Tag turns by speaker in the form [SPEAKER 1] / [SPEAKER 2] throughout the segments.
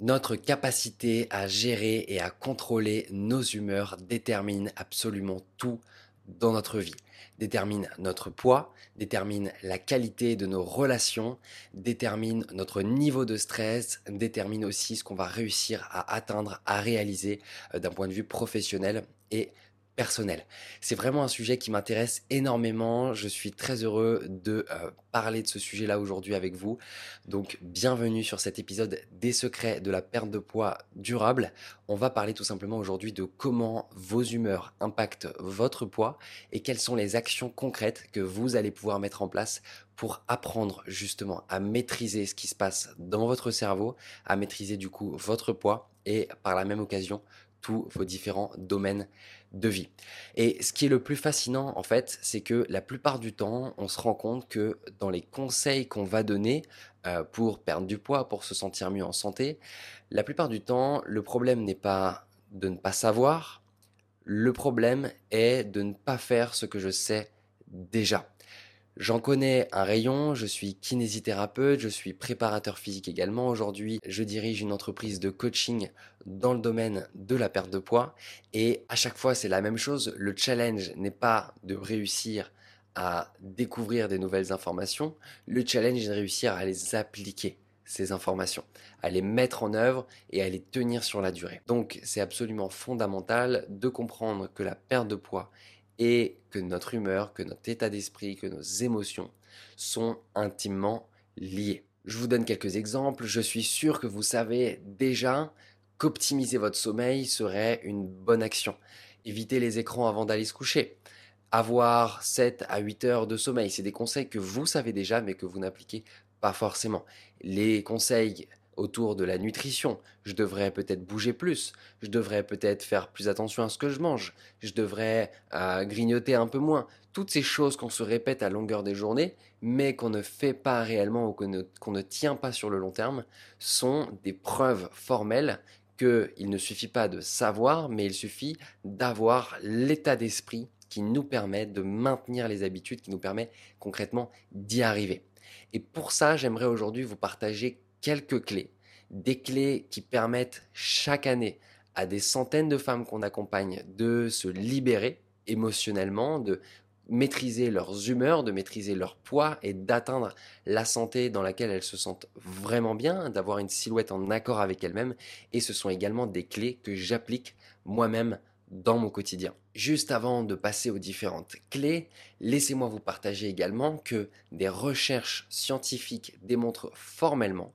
[SPEAKER 1] Notre capacité à gérer et à contrôler nos humeurs détermine absolument tout dans notre vie. Détermine notre poids, détermine la qualité de nos relations, détermine notre niveau de stress, détermine aussi ce qu'on va réussir à atteindre, à réaliser euh, d'un point de vue professionnel et personnel. C'est vraiment un sujet qui m'intéresse énormément. Je suis très heureux de euh, parler de ce sujet-là aujourd'hui avec vous. Donc bienvenue sur cet épisode des secrets de la perte de poids durable. On va parler tout simplement aujourd'hui de comment vos humeurs impactent votre poids et quelles sont les actions concrètes que vous allez pouvoir mettre en place pour apprendre justement à maîtriser ce qui se passe dans votre cerveau, à maîtriser du coup votre poids et par la même occasion tous vos différents domaines de vie. Et ce qui est le plus fascinant, en fait, c'est que la plupart du temps, on se rend compte que dans les conseils qu'on va donner euh, pour perdre du poids, pour se sentir mieux en santé, la plupart du temps, le problème n'est pas de ne pas savoir, le problème est de ne pas faire ce que je sais déjà. J'en connais un rayon, je suis kinésithérapeute, je suis préparateur physique également. Aujourd'hui, je dirige une entreprise de coaching dans le domaine de la perte de poids. Et à chaque fois c'est la même chose, le challenge n'est pas de réussir à découvrir des nouvelles informations, le challenge est de réussir à les appliquer ces informations, à les mettre en œuvre et à les tenir sur la durée. Donc c'est absolument fondamental de comprendre que la perte de poids et que notre humeur, que notre état d'esprit, que nos émotions sont intimement liés. Je vous donne quelques exemples. Je suis sûr que vous savez déjà qu'optimiser votre sommeil serait une bonne action. Éviter les écrans avant d'aller se coucher. Avoir 7 à 8 heures de sommeil. C'est des conseils que vous savez déjà mais que vous n'appliquez pas forcément. Les conseils autour de la nutrition. Je devrais peut-être bouger plus. Je devrais peut-être faire plus attention à ce que je mange. Je devrais euh, grignoter un peu moins. Toutes ces choses qu'on se répète à longueur des journées, mais qu'on ne fait pas réellement ou qu'on ne, tient pas sur le long terme, sont des preuves formelles qu'il ne suffit pas de savoir, mais il suffit d'avoir l'état d'esprit qui nous permet de maintenir les habitudes, qui nous permet concrètement d'y arriver. Et pour ça, j'aimerais aujourd'hui vous partager quelques clés, des clés qui permettent chaque année à des centaines de femmes qu'on accompagne de se libérer émotionnellement, de maîtriser leurs humeurs, de maîtriser leur poids et d'atteindre la santé dans laquelle elles se sentent vraiment bien, d'avoir une silhouette en accord avec elles-mêmes. Et ce sont également des clés que j'applique moi-même dans mon quotidien. Juste avant de passer aux différentes clés, laissez-moi vous partager également que des recherches scientifiques démontrent formellement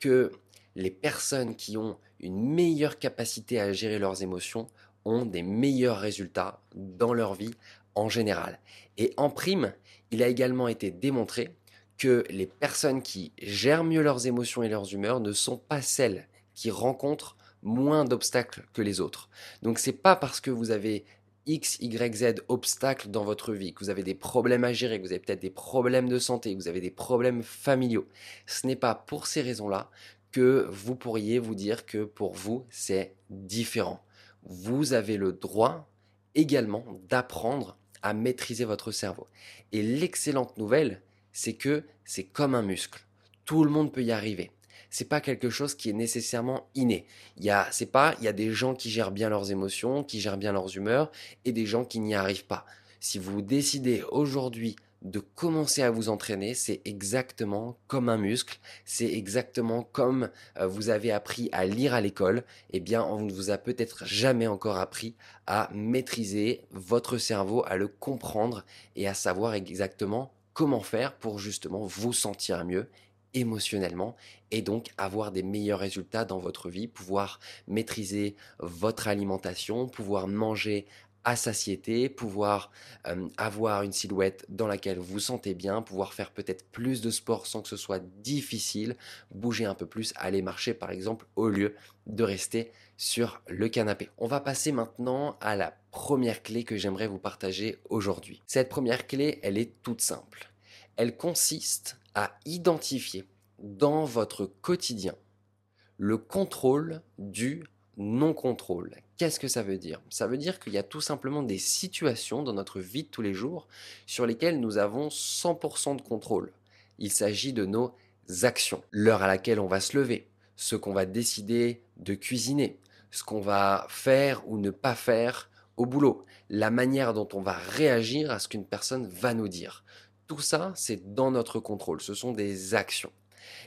[SPEAKER 1] que les personnes qui ont une meilleure capacité à gérer leurs émotions ont des meilleurs résultats dans leur vie en général. Et en prime, il a également été démontré que les personnes qui gèrent mieux leurs émotions et leurs humeurs ne sont pas celles qui rencontrent moins d'obstacles que les autres. Donc c'est pas parce que vous avez X, Y, Z obstacles dans votre vie, que vous avez des problèmes à gérer, que vous avez peut-être des problèmes de santé, que vous avez des problèmes familiaux. Ce n'est pas pour ces raisons-là que vous pourriez vous dire que pour vous, c'est différent. Vous avez le droit également d'apprendre à maîtriser votre cerveau. Et l'excellente nouvelle, c'est que c'est comme un muscle. Tout le monde peut y arriver c'est pas quelque chose qui est nécessairement inné. Il y a, c'est pas, il y a des gens qui gèrent bien leurs émotions, qui gèrent bien leurs humeurs, et des gens qui n'y arrivent pas. Si vous décidez aujourd'hui de commencer à vous entraîner, c'est exactement comme un muscle, c'est exactement comme euh, vous avez appris à lire à l'école, eh bien on ne vous a peut-être jamais encore appris à maîtriser votre cerveau, à le comprendre et à savoir exactement comment faire pour justement vous sentir mieux émotionnellement et donc avoir des meilleurs résultats dans votre vie, pouvoir maîtriser votre alimentation, pouvoir manger à satiété, pouvoir euh, avoir une silhouette dans laquelle vous sentez bien, pouvoir faire peut-être plus de sport sans que ce soit difficile, bouger un peu plus, aller marcher par exemple au lieu de rester sur le canapé. On va passer maintenant à la première clé que j'aimerais vous partager aujourd'hui. Cette première clé, elle est toute simple. Elle consiste à identifier dans votre quotidien le contrôle du non-contrôle. Qu'est-ce que ça veut dire? Ça veut dire qu'il y a tout simplement des situations dans notre vie de tous les jours sur lesquelles nous avons 100% de contrôle. Il s'agit de nos actions, l'heure à laquelle on va se lever, ce qu'on va décider de cuisiner, ce qu'on va faire ou ne pas faire au boulot, la manière dont on va réagir à ce qu'une personne va nous dire. Tout ça, c'est dans notre contrôle, ce sont des actions.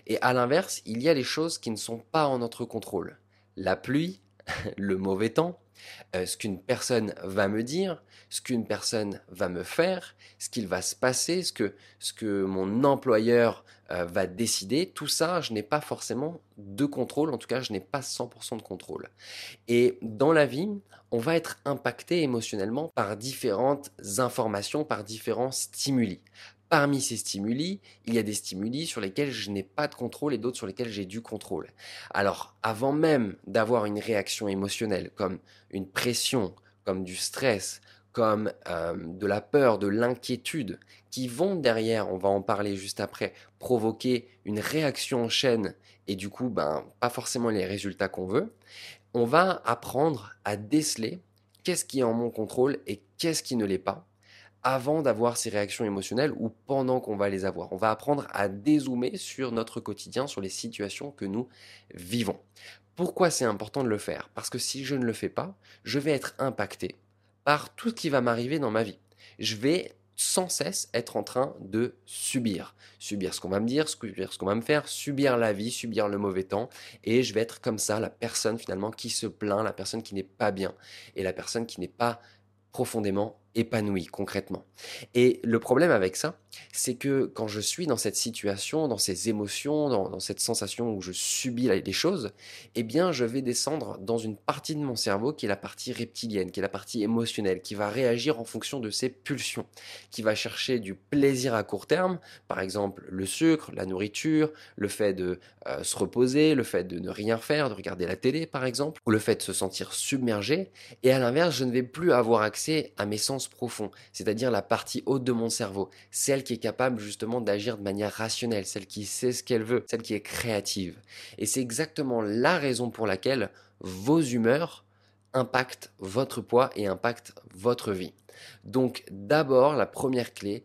[SPEAKER 1] Et à l'inverse, il y a les choses qui ne sont pas en notre contrôle. La pluie, le mauvais temps, euh, ce qu'une personne va me dire, ce qu'une personne va me faire, ce qu'il va se passer, ce que, ce que mon employeur euh, va décider, tout ça, je n'ai pas forcément de contrôle, en tout cas, je n'ai pas 100% de contrôle. Et dans la vie, on va être impacté émotionnellement par différentes informations, par différents stimuli. Parmi ces stimuli, il y a des stimuli sur lesquels je n'ai pas de contrôle et d'autres sur lesquels j'ai du contrôle. Alors, avant même d'avoir une réaction émotionnelle, comme une pression, comme du stress, comme euh, de la peur, de l'inquiétude, qui vont derrière, on va en parler juste après, provoquer une réaction en chaîne et du coup, ben, pas forcément les résultats qu'on veut, on va apprendre à déceler qu'est-ce qui est en mon contrôle et qu'est-ce qui ne l'est pas avant d'avoir ces réactions émotionnelles ou pendant qu'on va les avoir. On va apprendre à dézoomer sur notre quotidien, sur les situations que nous vivons. Pourquoi c'est important de le faire? Parce que si je ne le fais pas, je vais être impacté par tout ce qui va m'arriver dans ma vie. Je vais sans cesse être en train de subir. Subir ce qu'on va me dire, subir ce qu'on va me faire, subir la vie, subir le mauvais temps. Et je vais être comme ça, la personne finalement qui se plaint, la personne qui n'est pas bien et la personne qui n'est pas profondément épanoui concrètement. Et le problème avec ça, c'est que quand je suis dans cette situation, dans ces émotions, dans, cette sensation où je subis des choses, eh bien je vais descendre dans une partie de mon cerveau qui est la partie reptilienne, qui est la partie émotionnelle, qui va réagir en fonction de ses pulsions, qui va chercher du plaisir à court terme, par exemple le sucre, la nourriture, le fait de euh, se reposer, le fait de ne rien faire, de regarder la télé par exemple, ou le fait de se sentir submergé, et à l'inverse, je ne vais plus avoir accès à mes profond, c'est-à-dire la partie haute de mon cerveau, celle qui est capable justement d'agir de manière rationnelle, celle qui sait ce qu'elle veut, celle qui est créative. Et c'est exactement la raison pour laquelle vos humeurs impactent votre poids et impactent votre vie. Donc d'abord, la première clé,